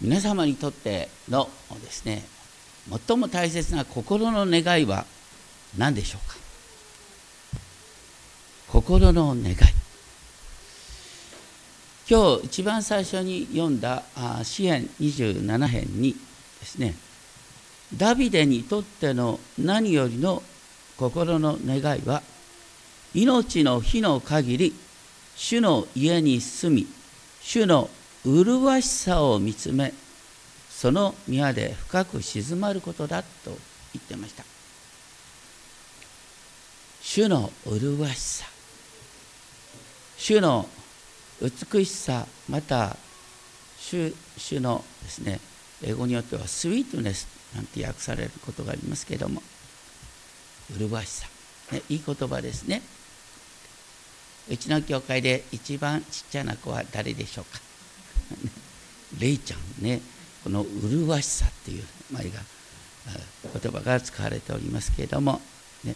皆様にとってのですね最も大切な心の願いは何でしょうか？心の願い。今日一番最初に読んだ詩篇27編にですねダビデにとっての何よりの心の願いは命の日の限り主の家に住み主の麗しさを見つめその宮で深く静まることだと言ってました。主の麗しさ主の美しさまた主主のですね英語によってはスイートネスなんて訳されることがありますけれども麗しさ、ね、いい言葉ですね。うちの教会で一番ちっちゃな子は誰でしょうか？レイちゃんねこの麗しさっていう、まあ、言葉が使われておりますけれども、ね、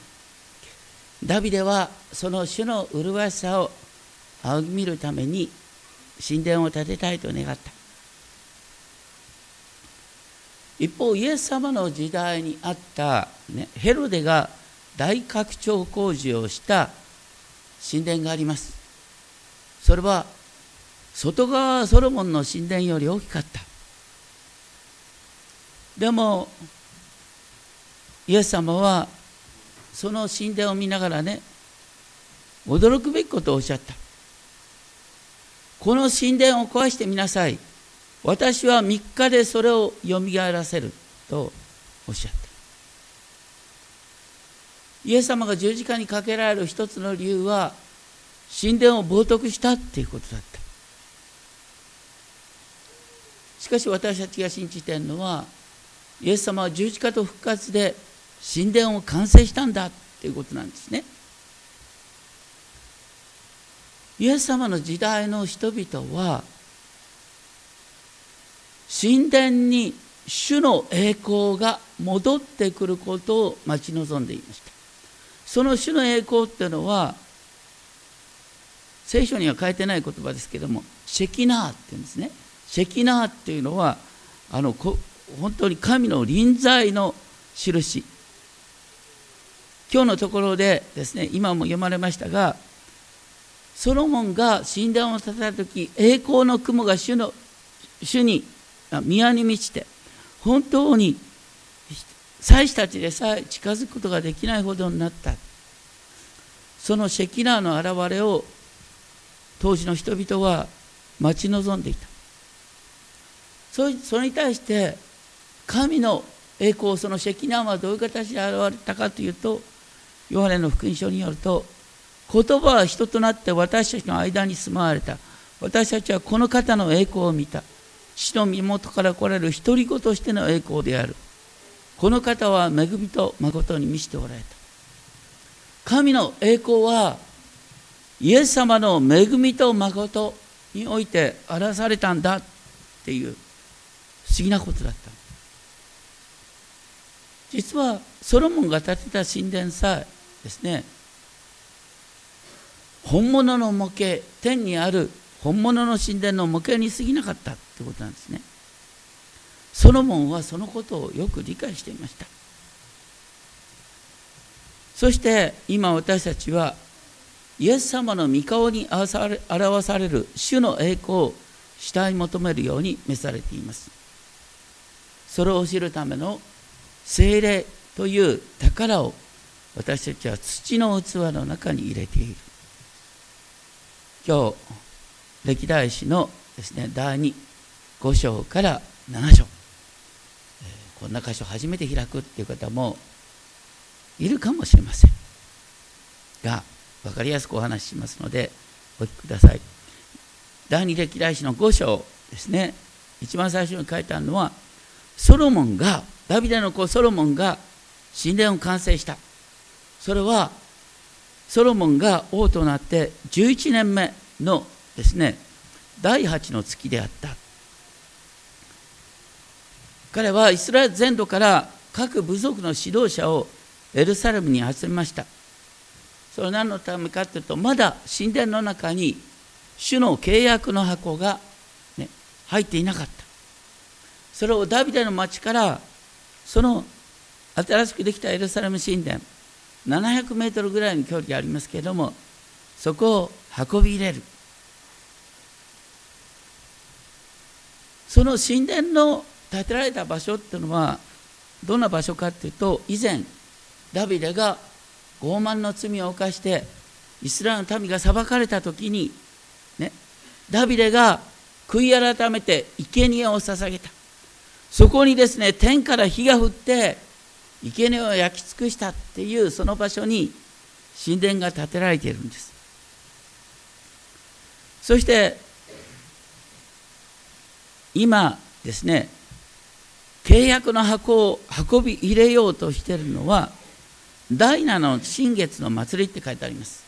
ダビデはその主の麗しさを仰ぎ見るために神殿を建てたいと願った。一方イエス様の時代にあった、ね、ヘロデが大拡張工事をした神殿があります。それは外側はソロモンの神殿より大きかった。でもイエス様はその神殿を見ながらね驚くべきことをおっしゃった。この神殿を壊してみなさい。私は3日でそれをよみがえらせるとおっしゃった。イエス様が十字架にかけられる一つの理由は神殿を冒涜したっていうことだった。しかし私たちが信じているのはイエス様は十字架と復活で神殿を完成したんだっていうことなんですね。イエス様の時代の人々は神殿に主の栄光が戻ってくることを待ち望んでいました。その主の栄光っていうのは聖書には書いてない言葉ですけどもシェキナーっていうんですね。シェキナーっていうのはあのこ本当に神の臨在の印。今日のところでですね今も読まれましたがソロモンが神殿を建てた時栄光の雲が主の主に宮に満ちて本当に祭司たちでさえ近づくことができないほどになった。そのシェキナーの現れを当時の人々は待ち望んでいた。それに対して神の栄光そのシェキナーはどういう形で現れたかというとヨハネの福音書によると言葉は人となって私たちの間に住まわれた。私たちはこの方の栄光を見た。父の身元から来られる独り子としての栄光である。この方は恵みと誠に満ちておられた。神の栄光はイエス様の恵みと誠において表されたんだっていう。思議なことだった。実はソロモンが建てた神殿さえですね本物の模型天にある本物の神殿の模型に過ぎなかったってことなんですね。ソロモンはそのことをよく理解していました。そして今私たちはイエス様の御顔に表される主の栄光を主体求めるように召されています。それを知るための精霊という宝を私たちは土の器の中に入れている。今日歴代史のですね第25章から7章。こんな箇所初めて開くっていう方もいるかもしれません。が分かりやすくお話ししますのでお聞きください。第二歴代史の5章ですね。一番最初に書いてあるのはソロモンがダビデの子ソロモンが神殿を完成した。それはソロモンが王となって11年目のですね第8の月であった。彼はイスラエル全土から各部族の指導者をエルサレムに集めました。それは何のためかというとまだ神殿の中に主の契約の箱が、ね、入っていなかった。それをダビデの町からその新しくできたエルサレム神殿700メートルぐらいの距離がありますけれどもそこを運び入れる。その神殿の建てられた場所っていうのはどんな場所かっていうと以前ダビデが傲慢の罪を犯してイスラエルの民が裁かれた時にねダビデが悔い改めて生贄を捧げた。そこにですね天から火が降って生贄を焼き尽くしたっていうその場所に神殿が建てられているんです。そして今ですね契約の箱を運び入れようとしているのは第7の新月の祭りって書いてあります。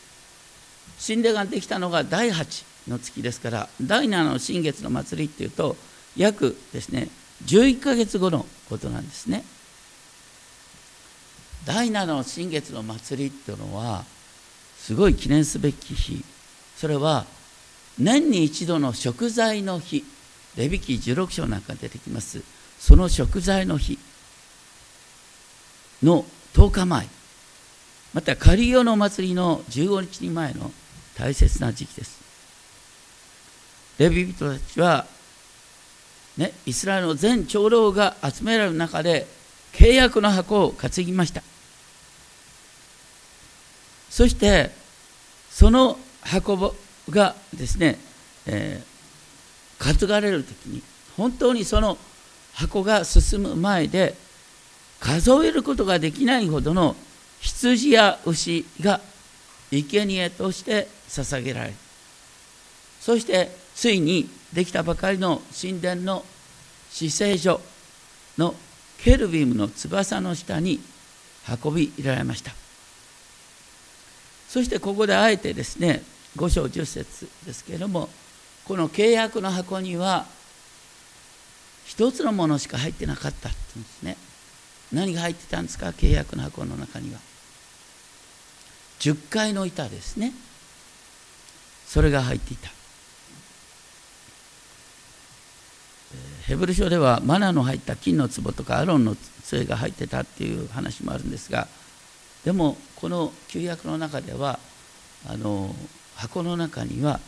神殿ができたのが第8の月ですから第7の新月の祭りっていうと約ですね11ヶ月後のことなんですね。第7の新月の祭りっていうのはすごい記念すべき日。それは年に一度の食材の日。レビキ16章なんか出てきます。その食材の日。の10日前。またカリオの祭りの15日に前の大切な時期です。レビ人たちは、ね、イスラエルの全長老が集められる中で契約の箱を担ぎました。そしてその箱がですね、えー、担がれる時に本当にその箱が進む前で数えることができないほどの羊や牛が生贄として捧げられるそしてついにできたばかりの神殿の死聖所のケルビムの翼の下に運び入れられました。そしてここであえてですね5章10節ですけれどもこの契約の箱には一つのものしか入ってなかったって言うんですね。何が入ってたんですか？契約の箱の中には。10階の板ですね。それが入っていた。ヘブル書ではマナの入った金の壺とかアロンの杖が入ってたっていう話もあるんですがでもこの旧約の中ではあの箱の中には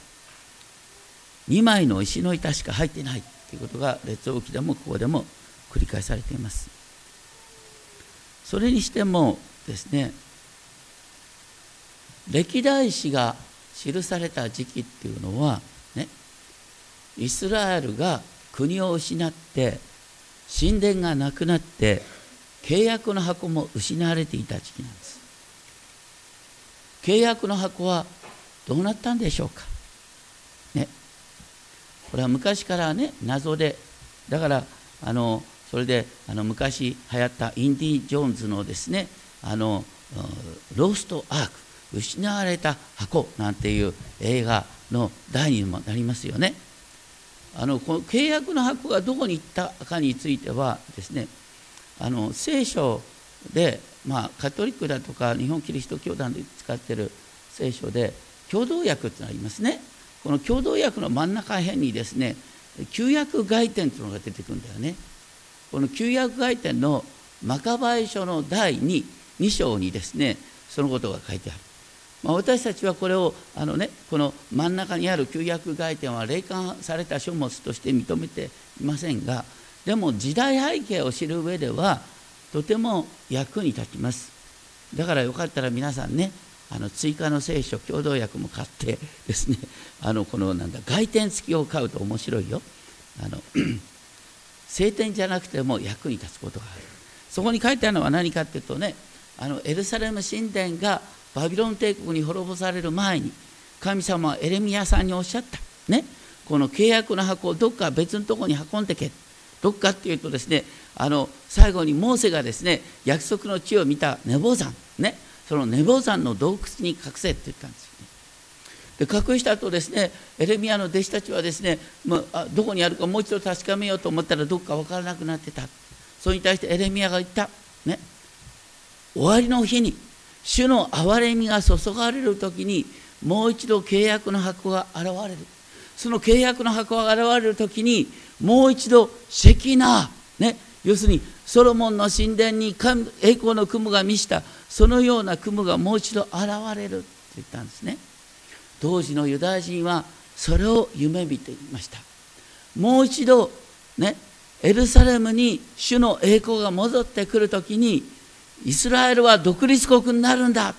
2枚の石の板しか入ってないということが列王記でもここでも繰り返されています。それにしてもですね歴代史が記された時期っていうのはねイスラエルが国を失って神殿がなくなって契約の箱も失われていた時期なんです。契約の箱はどうなったんでしょうか。ね。これは昔からね謎でだからあのそれであの昔流行ったインディ・ジョーンズのですねあのローストアーク失われた箱なんていう映画の題にもなりますよね。あのこの契約の箱がどこに行ったかについてはですねあの聖書で、まあ、カトリックだとか日本キリスト教団で使ってる聖書で共同訳ってのがありますね。この共同訳の真ん中辺にですね旧約外典というのが出てくるんだよね。この旧約外典のマカバイ書の第 2, 2章にですねそのことが書いてある。まあ、私たちはこれをあの、ね、この真ん中にある旧約外典は霊感された書物として認めていませんがでも時代背景を知る上ではとても役に立ちます。だからよかったら皆さんねあの追加の聖書共同訳も買って ですねあのこのなんだ外典付きを買うと面白いよ。あの 聖典じゃなくても役に立つことがある。そこに書いてあるのは何かっていうとねあのエルサレム神殿がバビロン帝国に滅ぼされる前に神様はエレミアさんにおっしゃった。ね。この契約の箱をどっか別のとこに運んでけ。どっかっていうとですねあの最後にモーセがですね約束の地を見たネボ山ね。そのネボ山の洞窟に隠せって言ったんですよね。で隠した後ですねエレミアの弟子たちはですね、まあ、どこにあるかもう一度確かめようと思ったらどっか分からなくなってた。それに対してエレミアが言った。ね。終わりの日に主の憐れみが注がれる時にもう一度契約の箱が現れる。その契約の箱が現れる時にもう一度シェキナー、ね、要するにソロモンの神殿に栄光の雲が満ちたそのような雲がもう一度現れるって言ったんですね。当時のユダヤ人はそれを夢見ていました。もう一度ねエルサレムに主の栄光が戻ってくるときにイスラエルは独立国になるんだ。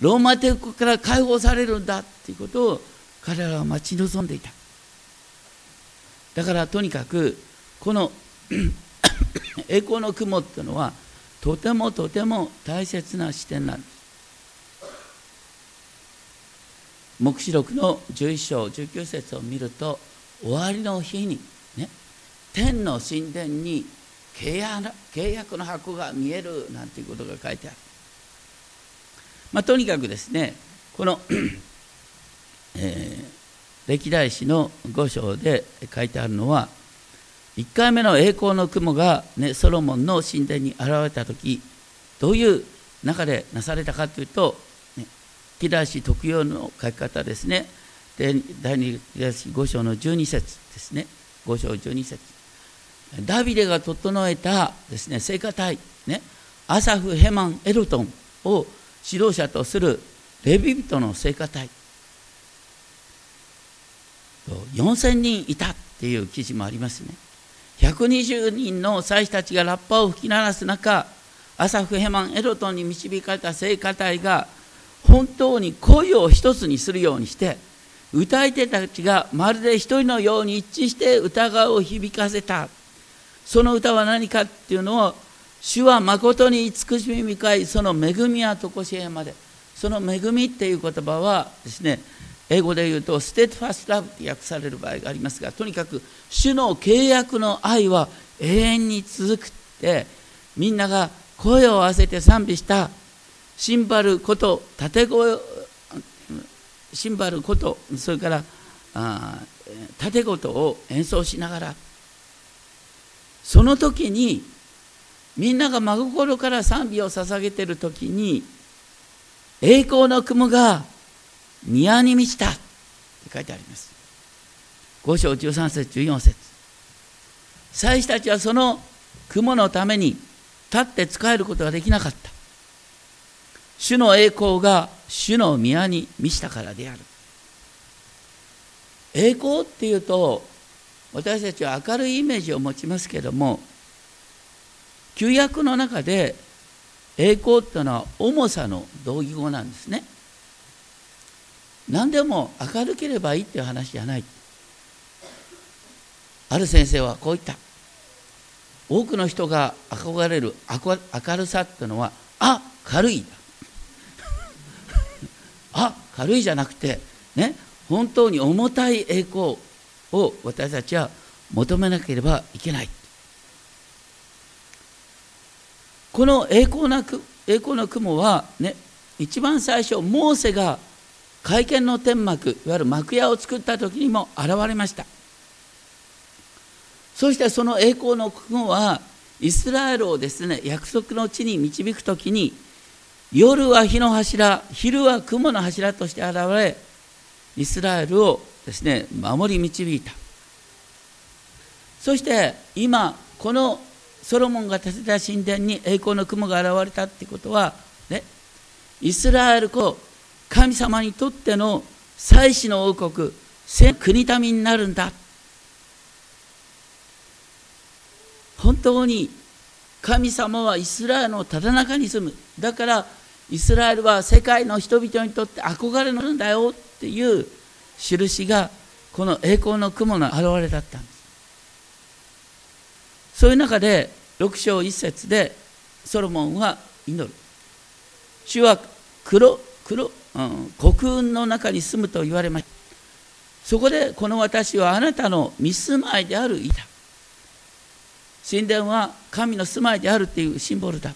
ローマ帝国から解放されるんだっていうことを彼らは待ち望んでいた。だからとにかくこの 栄光の雲っていうのはとてもとても大切な視点なんです。黙示録の11章19節を見ると終わりの日にね天の神殿に契約の箱が見えるなんていうことが書いてある、まあ、とにかくですねこの、えー、歴代史の5章で書いてあるのは1回目の栄光の雲が、ね、ソロモンの神殿に現れた時どういう中でなされたかというと、ね、木田氏特有の書き方ですね。で第2史5章の12節ですね。5章12節。ダビデが整えたですね聖歌隊、ね、アサフ・ヘマン・エルトンを指導者とするレビ人の聖歌隊。4000人いたっていう記事もありますね。120人の祭司たちがラッパを吹き鳴らす中アサフ・ヘマン・エロトンに導かれた聖歌隊が本当に声を一つにするようにして歌い手たちがまるで一人のように一致して歌声を響かせた。その歌は何かっていうのを主は誠に慈しみ深いその恵みはとこしえまで。その恵みっていう言葉はですね英語で言うとステッファストラブって訳される場合がありますがとにかく主の契約の愛は永遠に続くってみんなが声を合わせて賛美したシンバルこと縦声シンバルことそれから縦琴を演奏しながらその時にみんなが真心から賛美を捧げている時に栄光の雲が宮に満ちた。って書いてあります。5章13節14節。祭司たちはその雲のために立って使えることができなかった。主の栄光が主の宮に満ちたからである。栄光っていうと私たちは明るいイメージを持ちますけども旧約の中で栄光っていうのは重さの同義語なんですね。何でも明るければいいっていう話じゃない。ある先生はこう言った。多くの人が憧れる明るさっていうのはあ軽いだ。あ軽いじゃなくてね本当に重たい栄光。を私たちは求めなければいけない。この栄光なく栄光の雲はね一番最初モーセが会見の天幕いわゆる幕屋を作った時にも現れました。そしてその栄光の雲はイスラエルをですね約束の地に導く時に夜は火の柱昼は雲の柱として現れイスラエルをですね守り導いた。そして今このソロモンが建てた神殿に栄光の雲が現れたってことはねイスラエルこ神様にとっての祭祀の王国国民になるんだ。本当に神様はイスラエルのただ中に住む。だからイスラエルは世界の人々にとって憧れのんだよっていう印がこの栄光の雲の現れだったんです。そういう中で6章1節でソロモンは祈る。主は黒黒うん、国運の中に住むと言われました。そこでこの私はあなたの見住まいであるいた神殿は神の住まいであるっていうシンボルだ。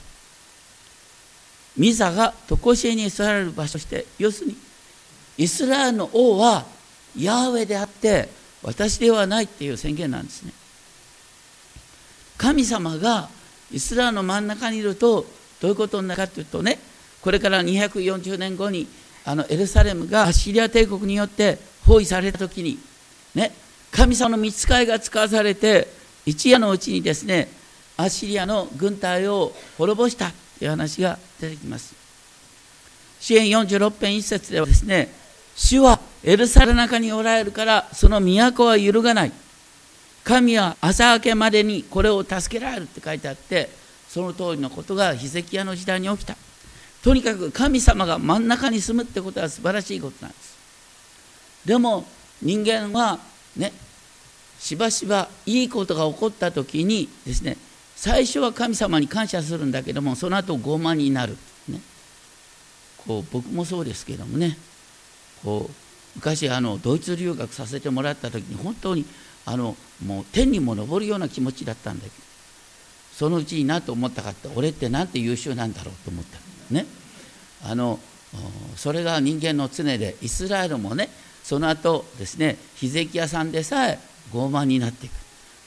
ミザが常しえに座られる場所として要するにイスラエルの王はヤーウェであって私ではないっていう宣言なんですね。神様がイスラエルの真ん中にいるとどういうことになるかというとねこれから240年後にあのエルサレムがアッシリア帝国によって包囲された時にね神様の見つかいが使わされて一夜のうちにですねアッシリアの軍隊を滅ぼしたという話が出てきます。支援46編一節ではですね主はエルサレ中におられるからその都は揺るがない。神は朝明けまでにこれを助けられるって書いてあってその通りのことがヒゼキヤの時代に起きた。とにかく神様が真ん中に住むってことは素晴らしいことなんです。でも人間はねしばしばいいことが起こった時にですね最初は神様に感謝するんだけどもその後傲慢になる、ね、こう僕もそうですけどもね。こう昔あのドイツ留学させてもらった時に本当にあのもう天にも昇るような気持ちだったんだけどそのうちに何と思ったかって俺ってなんて優秀なんだろうと思ったね。あのそれが人間の常でイスラエルもねその後ですねヒゼキヤさんでさえ傲慢になっていく。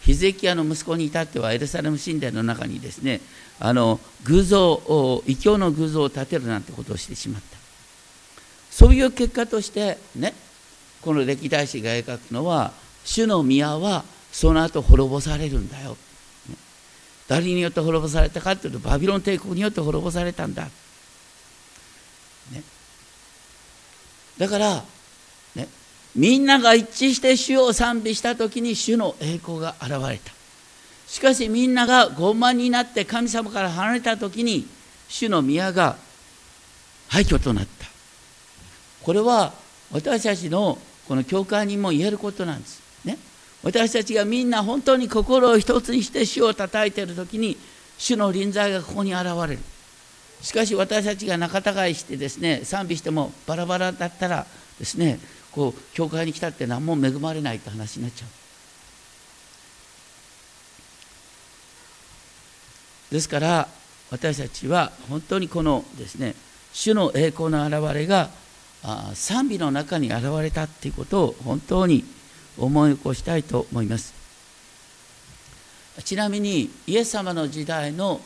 ヒゼキヤの息子に至ってはエルサレム神殿の中にですねあの偶像を異教の偶像を建てるなんてことをしてしまった。そういう結果としてねこの歴代史が描くのは主の宮はその後滅ぼされるんだよ、誰によって滅ぼされたかというとバビロン帝国によって滅ぼされたんだ、ね、だからねみんなが一致して主を賛美した時に主の栄光が現れた。しかしみんなが傲慢になって神様から離れた時に主の宮が廃墟となった。これは私たちのこの教会にも言えることなんです。ね、私たちがみんな本当に心を一つにして主を叩いている時に主の臨在がここに現れる。しかし私たちが仲違いしてですね賛美してもバラバラだったらですねこう教会に来たって何も恵まれないって話になっちゃう。ですから私たちは本当にこのですね主の栄光の現れが賛美の中に現れたっていうことを本当に思い起こしたいと思います。ちなみにイエス様の時代の、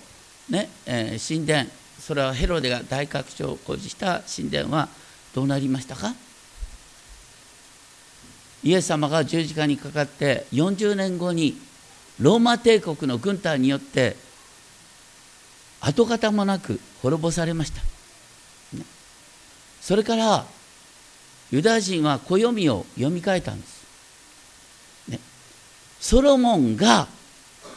ねえー、神殿それはヘロデが大拡張を講じした神殿はどうなりましたか？イエス様が十字架にかかって40年後にローマ帝国の軍隊によって跡形もなく滅ぼされました。それからユダヤ人は暦を読み替えたんです、ね、ソロモンが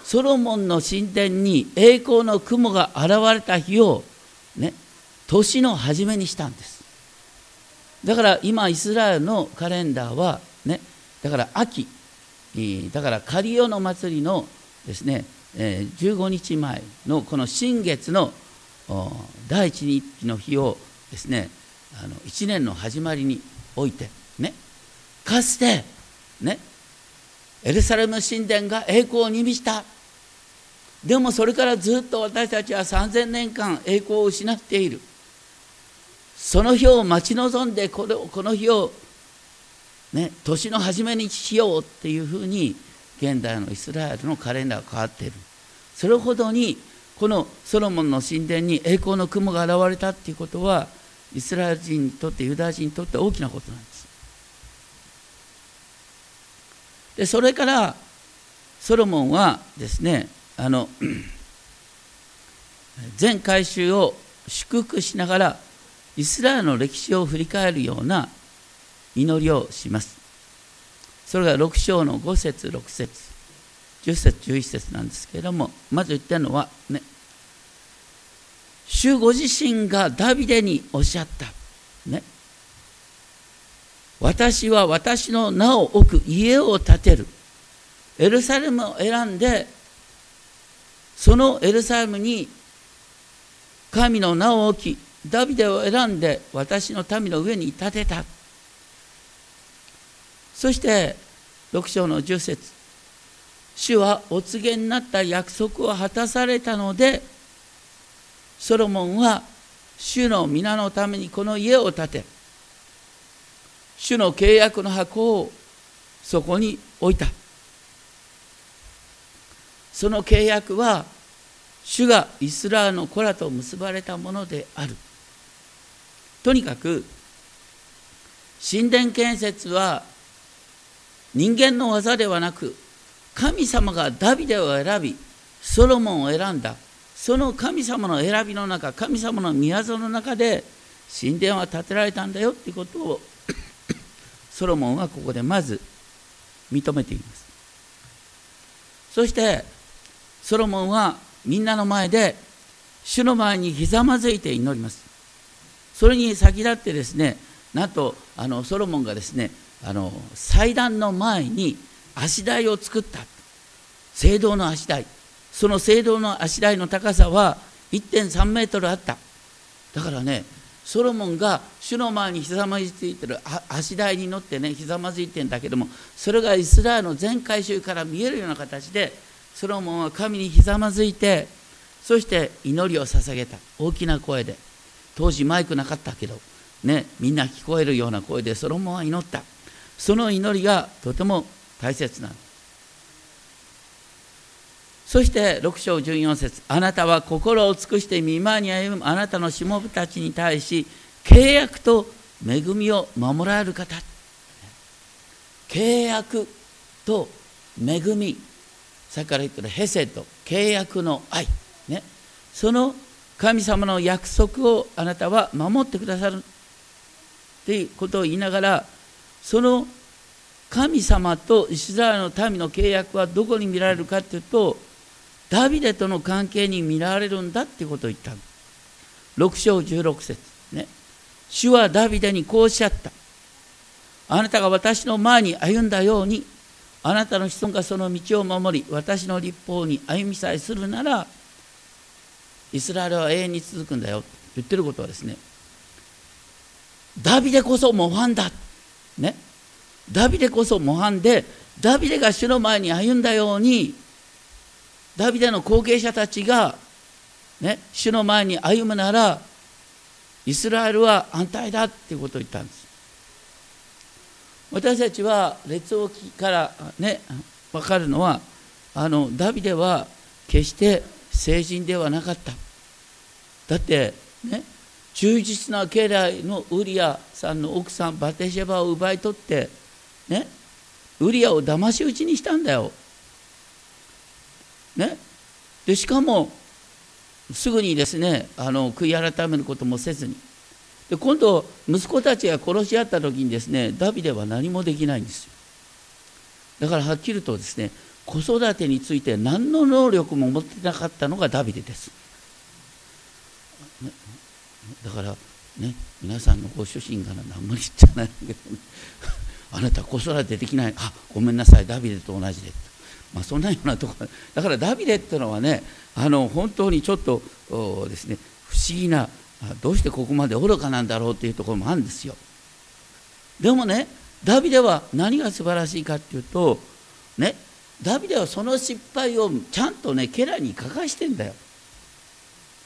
ソロモンの神殿に栄光の雲が現れた日を、ね、年の初めにしたんです。だから今イスラエルのカレンダーはね。だから秋。だからカリオの祭りのですね。15日前のこの新月の第一日の日をですね。あの1年の始まりにおいてね。かつてね。エルサレム神殿が栄光に満ちた。でもそれからずっと私たちは3000年間栄光を失っている。その日を待ち望んでこのこの日を、ね、年の初めにしようっていうふうに現代のイスラエルのカレンダーが変わっている。それほどにこのソロモンの神殿に栄光の雲が現れたっていうことはイスラエル人にとってユダヤ人にとって大きなことなんです。でそれからソロモンはですねあの 全改宗を祝福しながらイスラエルの歴史を振り返るような祈りをします。それが6章の5節6節10節11節なんですけれどもまず言ってるのはね主ご自身がダビデにおっしゃった。ね。私は私の名を置く家を建てる。エルサレムを選んで、そのエルサレムに神の名を置き、ダビデを選んで私の民の上に建てた。そして6章の10節主はお告げになった約束を果たされたのでソロモンは主の皆のためにこの家を建て主の契約の箱をそこに置いた。その契約は主がイスラエルの子らと結ばれたものである。とにかく神殿建設は人間の技ではなく神様がダビデを選びソロモンを選んだ。その神様の選びの中神様の宮業の中で神殿は建てられたんだよっていうことを ソロモンはここでまず認めています。そしてソロモンはみんなの前で主の前にひざまずいて祈ります。それに先立ってですねなんとあのソロモンがですねあの祭壇の前に足台を作った。聖堂の足台。その聖堂の足台の高さは1.3メートルあった。だからねソロモンが主の前にひざまずいてる足台に乗ってねひざまずいてんだけどもそれがイスラエルの全回収から見えるような形でソロモンは神にひざまずいてそして祈りを捧げた。大きな声で。当時マイクなかったけどねみんな聞こえるような声でソロモンは祈った。その祈りがとても大切なの。そして6章14節あなたは心を尽くして見舞いに歩むあなたのしもべたちに対し契約と恵みを守られる方。契約と恵み。さっきから言ってるヘセと契約の愛、ね、その神様の約束をあなたは守ってくださる。っていうことを言いながらその神様とイスラエルの民の契約はどこに見られるかというとダビデとの関係に見られるんだってことを言った。6章16節ね。主はダビデにこうおっしゃった。あなたが私の前に歩んだようにあなたの子孫がその道を守り私の立法に歩みさえするならイスラエルは永遠に続くんだよ。言ってることはですね。ダビデこそ模範だ。ね。ダビデこそ模範でダビデが主の前に歩んだようにダビデの後継者たちが、ね、主の前に歩むならイスラエルは安泰だっていうことを言ったんです。私たちは列王記からね分かるのはあのダビデは決して成人ではなかった。だってね忠実な家来のウリアさんの奥さんバテシェバを奪い取ってねウリアを騙し討ちにしたんだよ。ね、でしかもすぐにですねあの悔い改めることもせずに。で今度息子たちが殺し合った時にですねダビデは何もできないんですよ。だからはっきりとですね子育てについて何の能力も持ってなかったのがダビデです、だからね皆さんのご主人が何も言っちゃないんだけどね。あなた子育てできない。あごめんなさいダビデと同じで。まあ、そんなようなところ。だからダビデっていうのはねあの本当にちょっとですね不思議などうしてここまで愚かなんだろうっていうところもあるんですよ。でもねダビデは何が素晴らしいかっていうとねダビデはその失敗をちゃんとね家来に書かしてんだよ。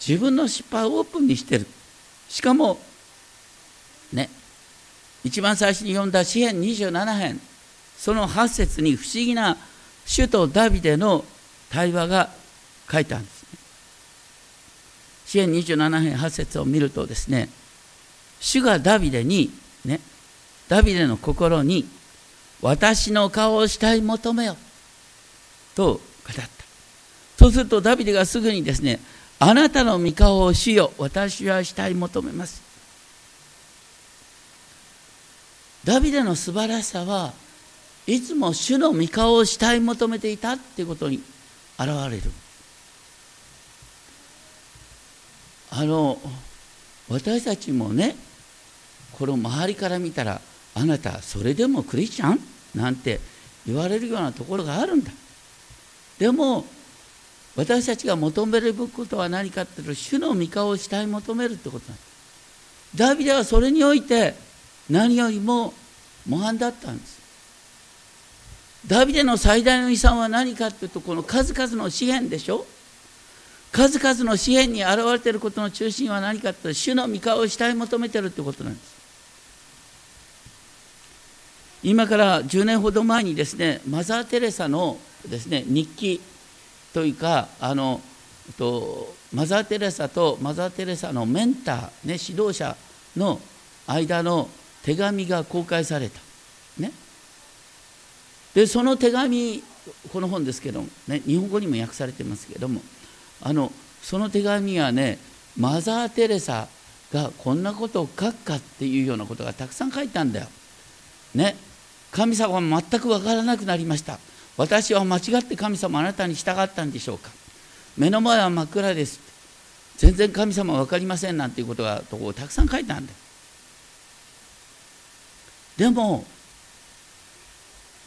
自分の失敗をオープンにしてる。しかもね一番最初に読んだ詩編27編その8節に不思議な主とダビデの対話が書いてあるんですね。支援27編8節を見るとですね、主がダビデに、ね、ダビデの心に、私の顔をしたい求めよと語った。そうするとダビデがすぐにですね、あなたの御顔を主よ、私はしたい求めます。ダビデの素晴らしさはいつも主の御顔を慕い求めていたっていうことに現れる。あの私たちもねこの周りから見たらあなたそれでもクリスチャン？なんて言われるようなところがあるんだ。でも私たちが求めることは何かっていうと主の御顔を慕い求めるってことなんですダビデはそれにおいて何よりも模範だったんです。ダビデの最大の遺産は何かっていうとこの数々の詩篇でしょ？数々の詩篇に現れていることの中心は何かって主の御顔を慕い求めてるってことなんです。今から10年ほど前にですねマザー・テレサのですね日記というかあのとマザー・テレサとマザー・テレサのメンター、ね、指導者の間の手紙が公開された、でその手紙この本ですけども、ね、日本語にも訳されてますけどもあのその手紙はねマザー・テレサがこんなことを書くかっていうようなことがたくさん書いたんだよ。ね神様は全く分からなくなりました。私は間違って神様あなたに従ったんでしょうか目の前は真っ暗です全然神様分かりませんなんていうことがとこたくさん書いたんだよでも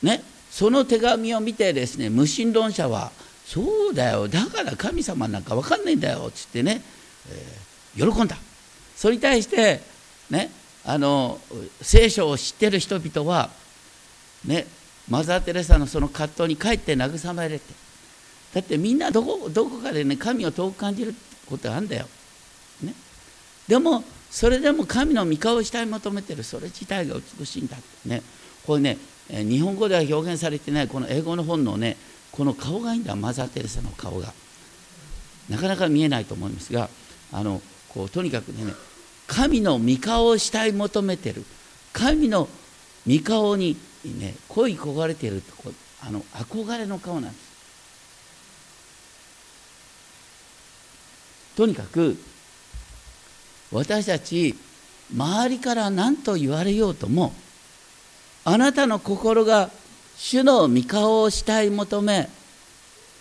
ねその手紙を見てですね無神論者はそうだよだから神様なんか分かんないんだよっつってね、えー、喜んだ。それに対してねあの聖書を知ってる人々はねマザー・テレサのその葛藤にかえって慰められて。だってみんなどこどこかでね神を遠く感じることがあるんだよ、ね、でもそれでも神の御顔をしたい求めてる。それ自体が美しいんだってね。これね日本語では表現されてないこの英語の本のねこの顔がいいんだ。マザー・テレサの顔が。なかなか見えないと思いますがあのこうとにかくね神の御顔をしたい求めてる。神の御顔にね恋焦がれてるとこあの憧れの顔なんです。とにかく私たち周りから何と言われようともあなたの心が主の御顔をしたい求め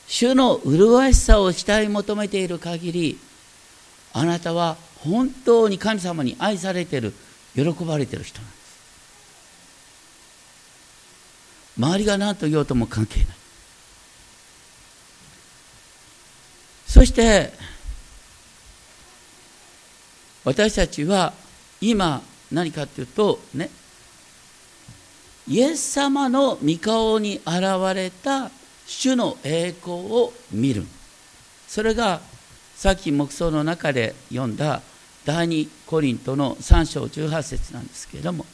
主の麗しさをしたい求めている限りあなたは本当に神様に愛されてる喜ばれている人なんです。周りが何と言おうとも関係ない。そして私たちは今何かというとねイエス様の御顔に現れた主の栄光を見る。それがさっき黙想の中で読んだ第二コリントの3章18節なんですけれども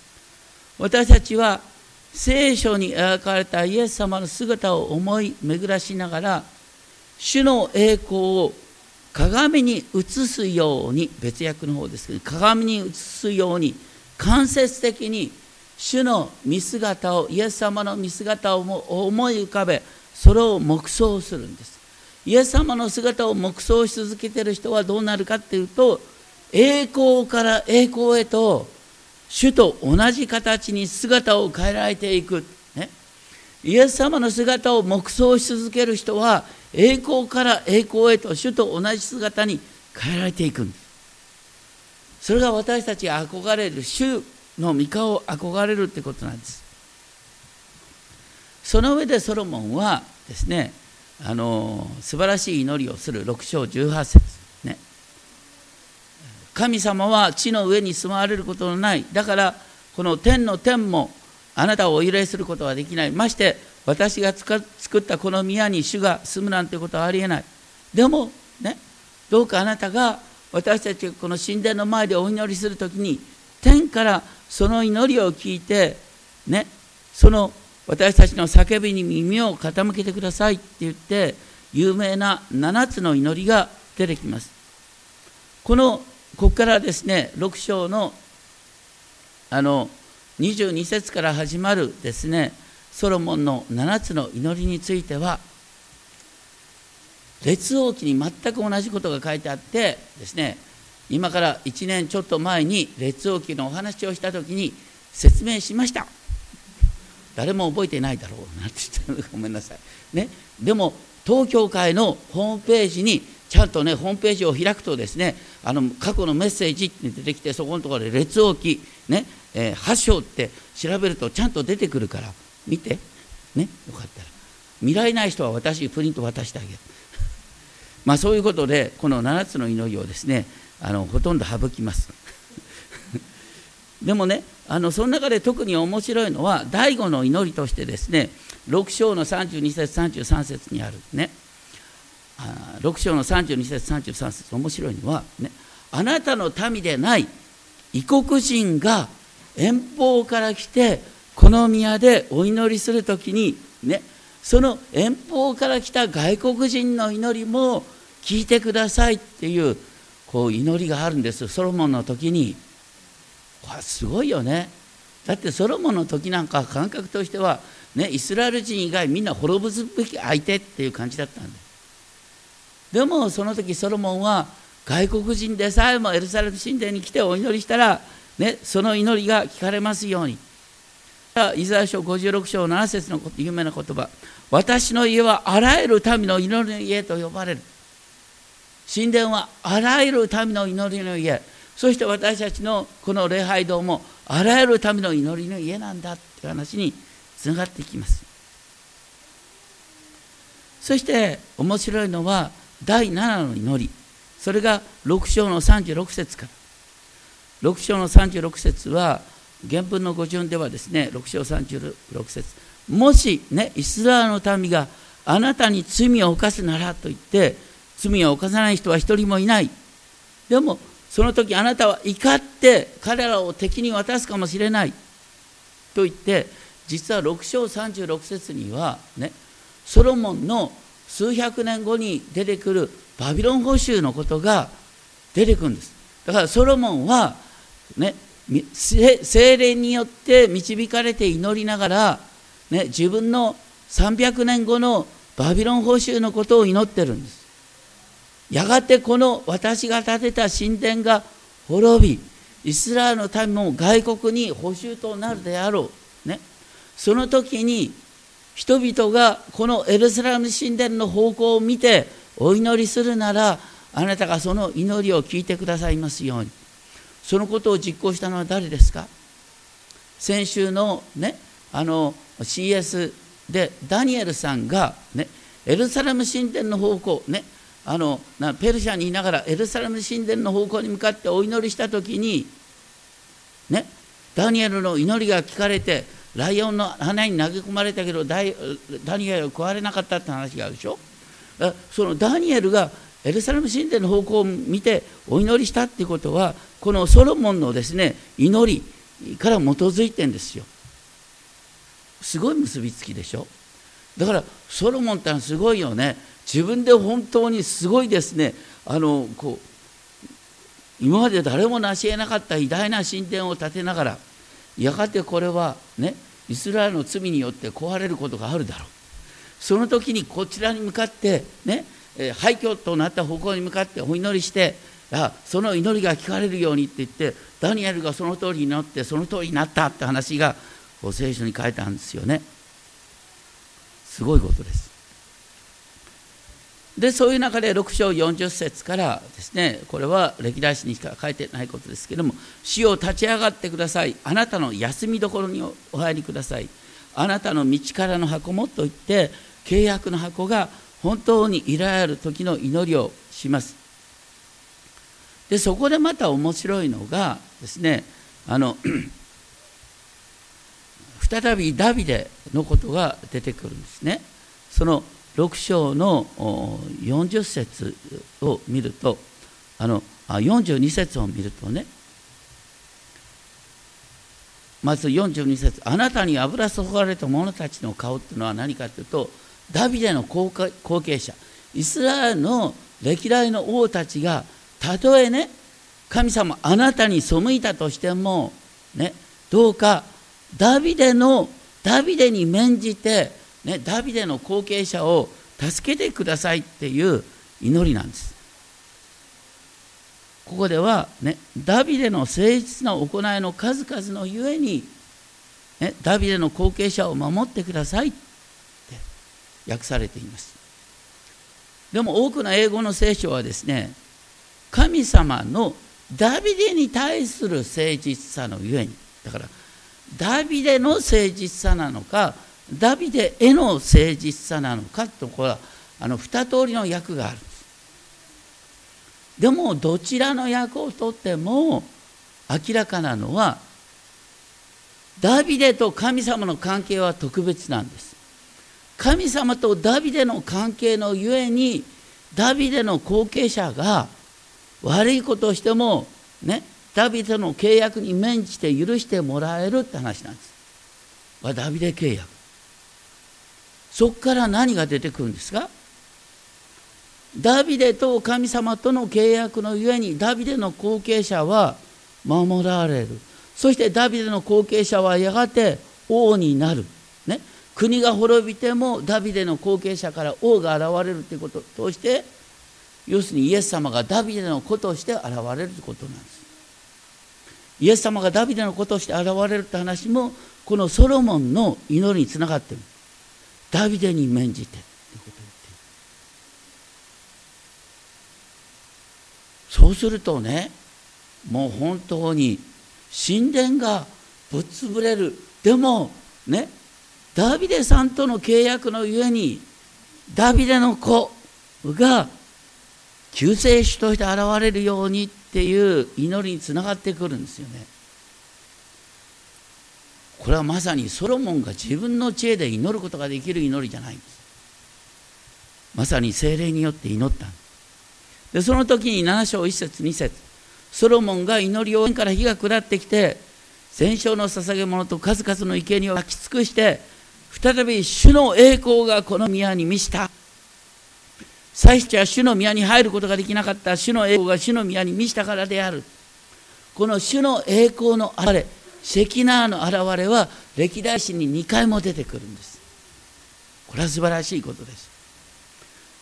私たちは聖書に描かれたイエス様の姿を思い巡らしながら主の栄光を鏡に映すように別訳の方ですけど鏡に映すように間接的に主の見姿をイエス様の見姿を思い浮かべそれを黙想するんです。イエス様の姿を黙想し続けてる人はどうなるかっていうと栄光から栄光へと主と同じ形に姿を変えられていく、ね、イエス様の姿を黙想し続ける人は栄光から栄光へと主と同じ姿に変えられていくんです。それが私たちが憧れる主の御顔を憧れるってことなんです。その上でソロモンはですねあの素晴らしい祈りをする。6章18節。ね。神様は地の上に住まわれることのない。だからこの天の天もあなたをお許しすることはできない。まして私が作ったこの宮に主が住むなんてことはありえない。でもね。どうかあなたが私たちがこの神殿の前でお祈りする時に天からその祈りを聞いてねその私たちの叫びに耳を傾けてくださいって言って有名な7つの祈りが出てきます。このここからですね6章のあの22節から始まるですねソロモンの7つの祈りについては列王記に全く同じことが書いてあってですね今から1年ちょっと前に列王記のお話をした時に説明しました。誰も覚えてないだろうなんて言ったごめんなさい。ね。でも東京会のホームページにちゃんとねホームページを開くとですねあの過去のメッセージって出てきてそこのところで列王記ね、えー、8章って調べるとちゃんと出てくるから見て。ね。よかったら。見られない人は私プリント渡してあげる。まあそういうことでこの7つの祈りをですねあのほとんど省きます。でもねあのその中で特に面白いのは第五の祈りとしてですね6章の32節33節にあるね。あ6章の32節33節面白いのは、ね、あなたの民でない異国人が遠方から来てこの宮でお祈りする時にねその遠方から来た外国人の祈りも聞いてくださいっていうこう祈りがあるんですソロモンの時に。これすごいよね。だってソロモンの時なんか感覚としては、ね、イスラエル人以外みんな滅ぶべき相手っていう感じだったんででもその時ソロモンは外国人でさえもエルサレム神殿に来てお祈りしたら、ね、その祈りが聞かれますように。イザヤ書56章7節の有名な言葉。私の家はあらゆる民の祈りの家と呼ばれる。神殿はあらゆる民の祈りの家。そして私たちのこの礼拝堂もあらゆる民の祈りの家なんだって話につながっていきます。そして面白いのは第7の祈り。それが6章の36節から。6章の36節は原文の語順ではですね6章36節。もしねイスラエルの民があなたに罪を犯すならと言って罪を犯さない人は一人もいない。でもその時あなたは怒って彼らを敵に渡すかもしれない。と言って実は6章36節にはねソロモンの数百年後に出てくるバビロン捕囚のことが出てくるんです。だからソロモンはね精霊によって導かれて祈りながら、ね、自分の300年後のバビロン捕囚のことを祈ってるんです。やがてこの私が建てた神殿が滅びイスラエルの民も外国に捕囚となるであろう、ね、その時に人々がこのエルサレム神殿の方向を見てお祈りするならあなたがその祈りを聞いてくださいますように。そのことを実行したのは誰ですか？先週のねあの CS でダニエルさんがねエルサレム神殿の方向ねあのペルシャにいながらエルサレム神殿の方向に向かってお祈りした時にねダニエルの祈りが聞かれてライオンの花に投げ込まれたけどダニエルは食われなかったって話があるでしょ？そのダニエルがエルサレム神殿の方向を見てお祈りしたっていうことはこのソロモンのですね祈りから基づいてんですよ。すごい結びつきでしょ？だからソロモンってのはすごいよね。自分で本当にすごいですね。あのこう今まで誰も成し得なかった偉大な神殿を建てながらやがてこれはねイスラエルの罪によって壊れることがあるだろう。その時にこちらに向かってね廃墟となった方向に向かってお祈りしてあその祈りが聞かれるようにって言ってダニエルがその通りになってその通りになったって話が聖書に書いてあるんですよね。すごいことです。でそういう中で6章40節からですねこれは歴代史にしか書いてないことですけれども「死を立ち上がってください。あなたの休みどころにお入りください。あなたの道からの箱も」と言って契約の箱が本当にいられる時の祈りをします。でそこでまた面白いのがですねあの 再びダビデのことが出てくるんですね。その6章の40節を見るとあのあ42節を見るとねまず42節あなたに油注がれた者たちの顔っていうのは何かというとダビデの後継者イスラエルの歴代の王たちがたとえね神様あなたに背いたとしてもねどうかダビデのダビデに免じて、ね、ダビデの後継者を助けてくださいっていう祈りなんです。ここでは、ね、ダビデの誠実な行いの数々のゆえに、ね、ダビデの後継者を守ってくださいって訳されています。でも多くの英語の聖書はですね神様のダビデに対する誠実さのゆえにだからダビデの誠実さなのかダビデへの誠実さなのかとこれはあの二通りの役があるんですでもどちらの役をとっても明らかなのはダビデと神様の関係は特別なんです神様とダビデの関係のゆえにダビデの後継者が悪いことをしてもねダビデの契約に免じて許してもらえるって話なんです。ダビデ契約。そこから何が出てくるんですか？ダビデと神様との契約のゆえにダビデの後継者は守られる。そしてダビデの後継者はやがて王になる、ね、国が滅びてもダビデの後継者から王が現れるということを通して要するにイエス様がダビデの子として現れるということなんです。イエス様がダビデの子として現れるって話もこのソロモンの祈りにつながってる。ダビデに免じてということ言ってるそうするとねもう本当に神殿がぶっ潰れるでもねダビデさんとの契約のゆえにダビデの子が救世主として現れるようにっていう祈りにつながってくるんですよね。これはまさにソロモンが自分の知恵で祈ることができる祈りじゃないんです。まさに精霊によって祈った。でその時に7章1節2節ソロモンが祈りを天から火が下ってきて全焼の捧げ物と数々の生贄を焼き尽くして再び主の栄光がこの宮に満ちた。祭司は主の宮に入ることができなかった。主の栄光が主の宮に満ちたからである。この主の栄光の現れ関ナーの現れは歴代史に2回も出てくるんです。これは素晴らしいことです。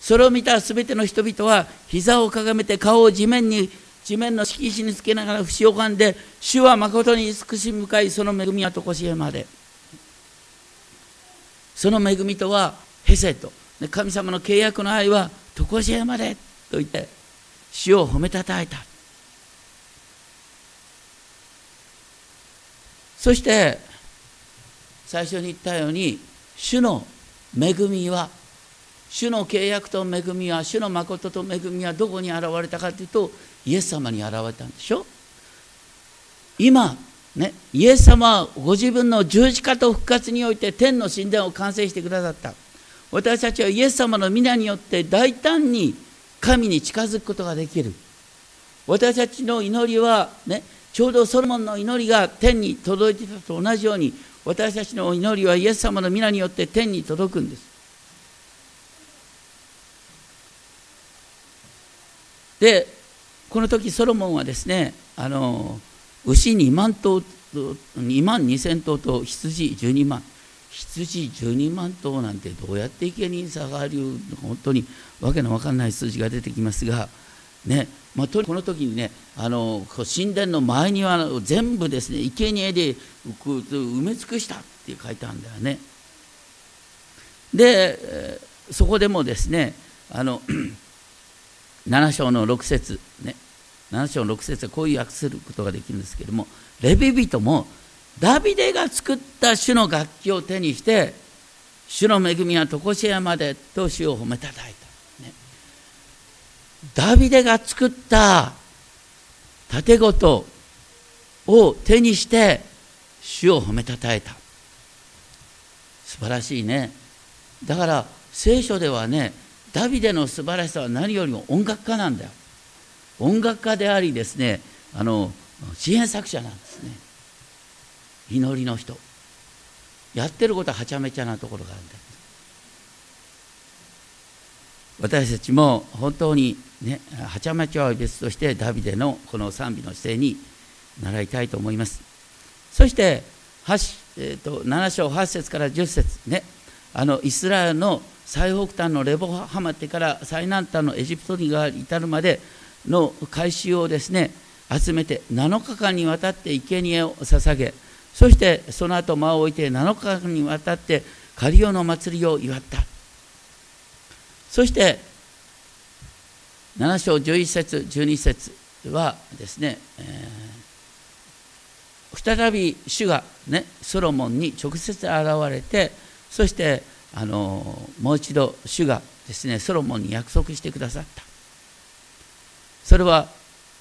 それを見た全ての人々は膝をかがめて顔を地面に地面の敷石につけながら節をかんで主は誠に慈しみ深いその恵みはとこしえまで。その恵みとはヘセと神様の契約の愛はとこしえまでと言って主を褒めたたえた。そして最初に言ったように主の恵みは主の契約と恵みは主の誠と恵みはどこに現れたかというとイエス様に現れたんでしょ？今ねイエス様はご自分の十字架と復活において天の神殿を完成してくださった。私たちはイエス様の皆によって大胆に神に近づくことができる。私たちの祈りはねちょうどソロモンの祈りが天に届いてたと同じように私たちの祈りはイエス様の皆によって天に届くんです。でこの時ソロモンはですねあの牛2万頭2万2,000頭と羊12万。羊12万頭なんてどうやって生贄に差がある本当にわけのわかんない数字が出てきますがね。まあ、この時にねあの神殿の前には全部ですね生贄で埋め尽くしたって書いてあるんだよね。でそこでもですねあの 7章の6節ね。7章の6節はこういう訳することができるんですけれどもレビ人もダビデが作った主の楽器を手にして主の恵みは常しえまでと主を褒めたたいた、ダビデが作った盾事を手にして主を褒めたたえた。素晴らしいね。だから聖書ではねダビデの素晴らしさは何よりも音楽家なんだよ。音楽家でありですねあの支援作者なんですね。祈りの人。やってることははちゃめちゃなところがあるんだ私たちも本当にねはちゃめちゃは別としてダビデのこの賛美の姿勢に習いたいと思います。そしてえーと、7章8節から10節ねあのイスラエルの最北端のレボハマテから最南端のエジプトに至るまでの改宗をですね集めて7日間にわたって生贄を捧げそしてその後間を置いて7日間にわたってカリオの祭りを祝った。そして7章11節12節はですね、えー、再び主がねソロモンに直接現れてそしてあのもう一度主がですねソロモンに約束してくださった。それは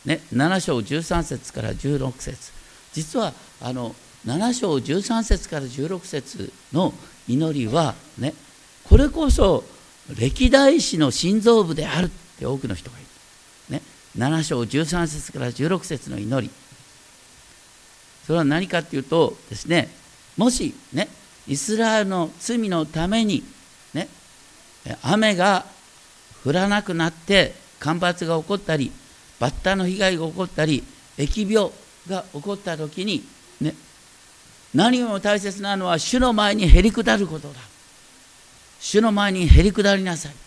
ね7章13節から16節。実はあの7章13節から16節の祈りはねこれこそ歴代史の心臓部である。って多くの人がいる、ね、7章13節から16節の祈り。それは何かっていうとですねもしねイスラエルの罪のためにね雨が降らなくなって干ばつが起こったりバッタの被害が起こったり疫病が起こった時にね何よりも大切なのは主の前にへり下ることだ。主の前にへり下りなさい。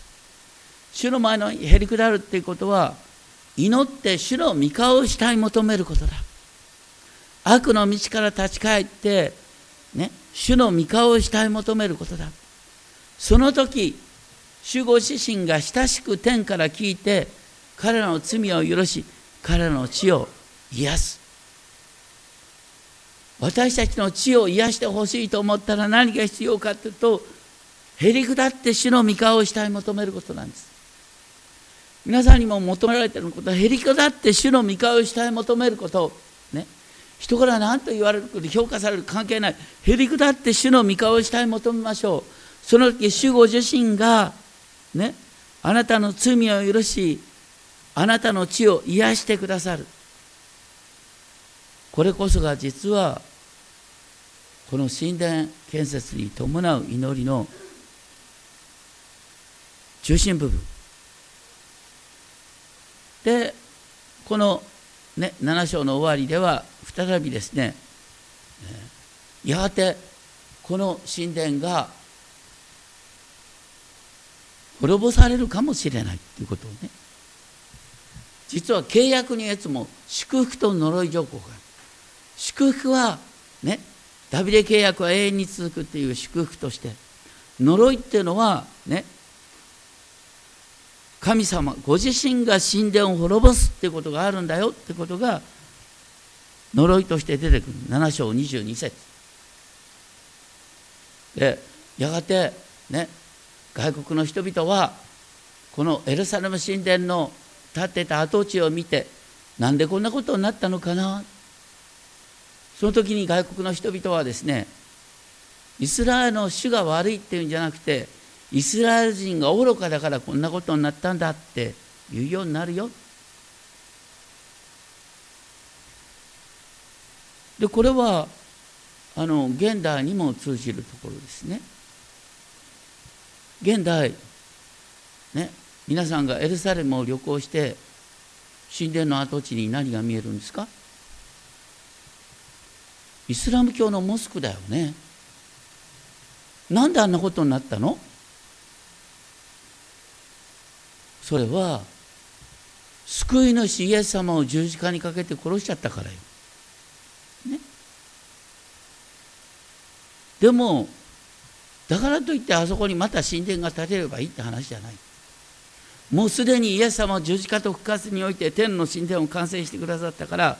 主の前にへり下るっていうことは祈って主の御顔をしたい求めることだ。悪の道から立ち返ってね主の御顔をしたい求めることだ。その時主ご自身が親しく天から聞いて彼らの罪を許し彼らの血を癒す。私たちの血を癒してほしいと思ったら何が必要かというとへり下って主の御顔をしたい求めることなんです。皆さんにも求められていることはへり下って主の御顔をしたい求めること。ね。人から何と言われること評価される関係ない。へり下って主の御顔をしたい求めましょう。その時主ご自身がね。あなたの罪を許しあなたの血を癒してくださる。これこそが実はこの神殿建設に伴う祈りの中心部分。でこの、ね、7章の終わりでは再びですねやがてこの神殿が滅ぼされるかもしれないということをね実は契約のやつも祝福と呪い条項がある。祝福はねダビデ契約は永遠に続くっていう祝福として呪いっていうのはね神様ご自身が神殿を滅ぼすってことがあるんだよってことが呪いとして出てくる。7章22節。でやがてね外国の人々はこのエルサレム神殿の建てた跡地を見てなんでこんなことになったのかな？その時に外国の人々はですねイスラエルの主が悪いっていうんじゃなくてイスラエル人が愚かだからこんなことになったんだって言うようになるよ。でこれはあの現代にも通じるところですね。現代ね皆さんがエルサレムを旅行して神殿の跡地に何が見えるんですか？イスラム教のモスクだよね。なんであんなことになったの？それは救い主イエス様を十字架にかけて殺しちゃったからよ。ね、でもだからといってあそこにまた神殿が建てればいいって話じゃない。もうすでにイエス様は十字架と復活において天の神殿を完成してくださったから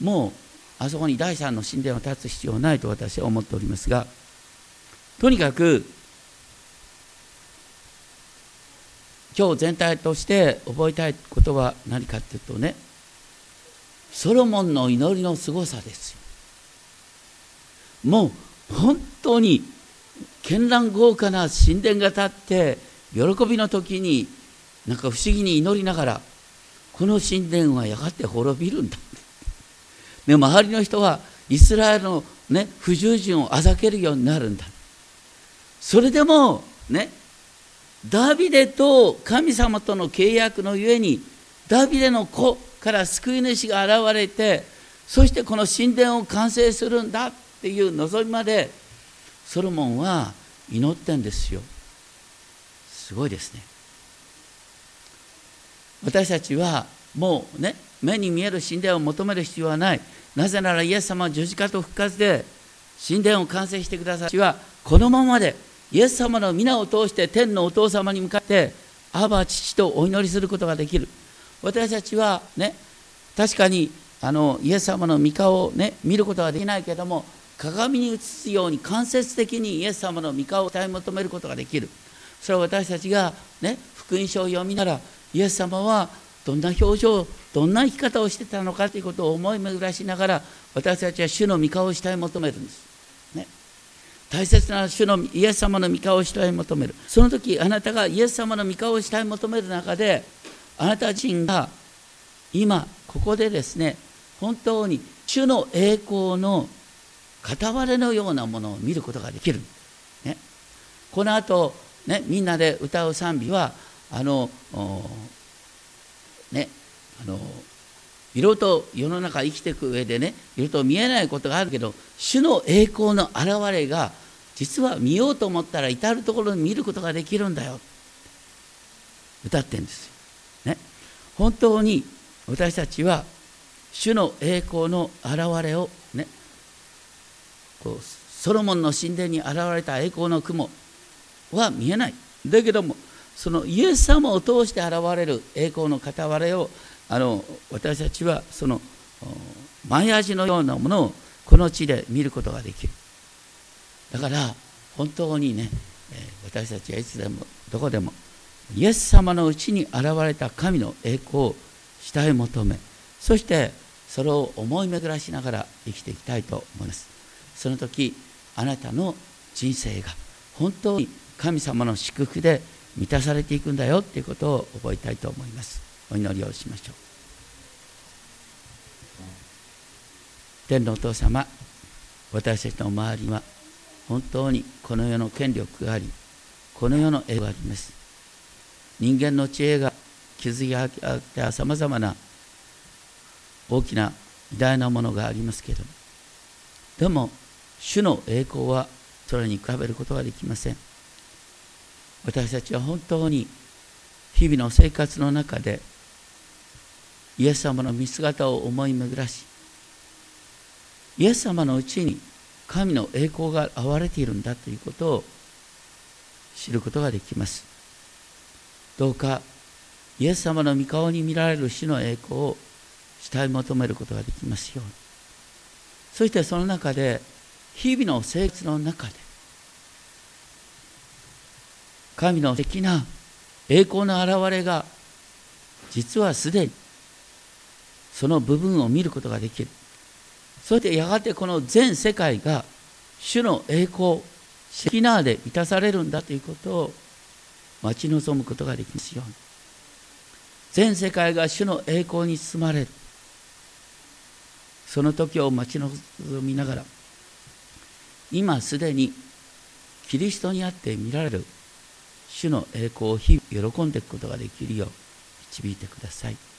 もうあそこに第三の神殿を建つ必要はないと私は思っておりますがとにかく今日全体として覚えたいことは何かっていうとねソロモンの祈りのすごさですよ。もう本当に絢爛豪華な神殿が建って喜びの時になんか不思議に祈りながらこの神殿はやがて滅びるんだ。で周りの人はイスラエルの、ね、不従順をあざけるようになるんだ。それでもねダビデと神様との契約のゆえにダビデの子から救い主が現れてそしてこの神殿を完成するんだっていう望みまでソロモンは祈ってんですよ。すごいですね。私たちはもうね目に見える神殿を求める必要はない。なぜならイエス様は十字架と復活で神殿を完成してください。はこのままでイエス様の皆を通して天のお父様に向かってアバ父とお祈りすることができる。私たちはね確かにあのイエス様の御顔をね見ることはできないけれども鏡に映すように間接的にイエス様の御顔を体求めることができる。それは私たちがね福音書を読みながらイエス様はどんな表情どんな生き方をしてたのかということを思い巡らしながら私たちは主の御顔をしたい求めるんです、大切な主のイエス様の御顔をしたい求める。その時あなたがイエス様の御顔をしたい求める中であなた自身が今ここでですね本当に主の栄光の片割れのようなものを見ることができる、ね、この後、ねみんなで歌う賛美はあのねあのいろいろと世の中生きていく上でねいろいろと見えないことがあるけど主の栄光の現れが実は見ようと思ったら至る所に見ることができるんだよ。歌ってるんですよ。ね、本当に私たちは主の栄光の現れをね。こうソロモンの神殿に現れた栄光の雲は見えない。だけどもそのイエス様を通して現れる栄光の片割れをあの私たちはその前味のようなものをこの地で見ることができる。だから本当にね私たちはいつでもどこでもイエス様のうちに現れた神の栄光を慕い求めそしてそれを思い巡らしながら生きていきたいと思います。その時あなたの人生が本当に神様の祝福で満たされていくんだよということを覚えたいと思います。お祈りをしましょう。天のお父様私たちの周りは本当にこの世の権力がありこの世の絵があります。人間の知恵が築き上げたさまざまな大きな偉大なものがありますけれどもでも主の栄光はそれに比べることはできません。私たちは本当に日々の生活の中でイエス様の見姿を思い巡らしイエス様のうちに神の栄光が現れているんだということを知ることができます。どうかイエス様の御顔に見られる死の栄光を慕い求めることができますように。そしてその中で日々の生活の中で神の素敵な栄光の現れが実はすでにその部分を見ることができる。そしてやがてこの全世界が主の栄光シェキナーで満たされるんだということを待ち望むことができますように全世界が主の栄光に包まれるその時を待ち望みながら今すでにキリストにあって見られる主の栄光を日々喜んでいくことができるよう導いてください。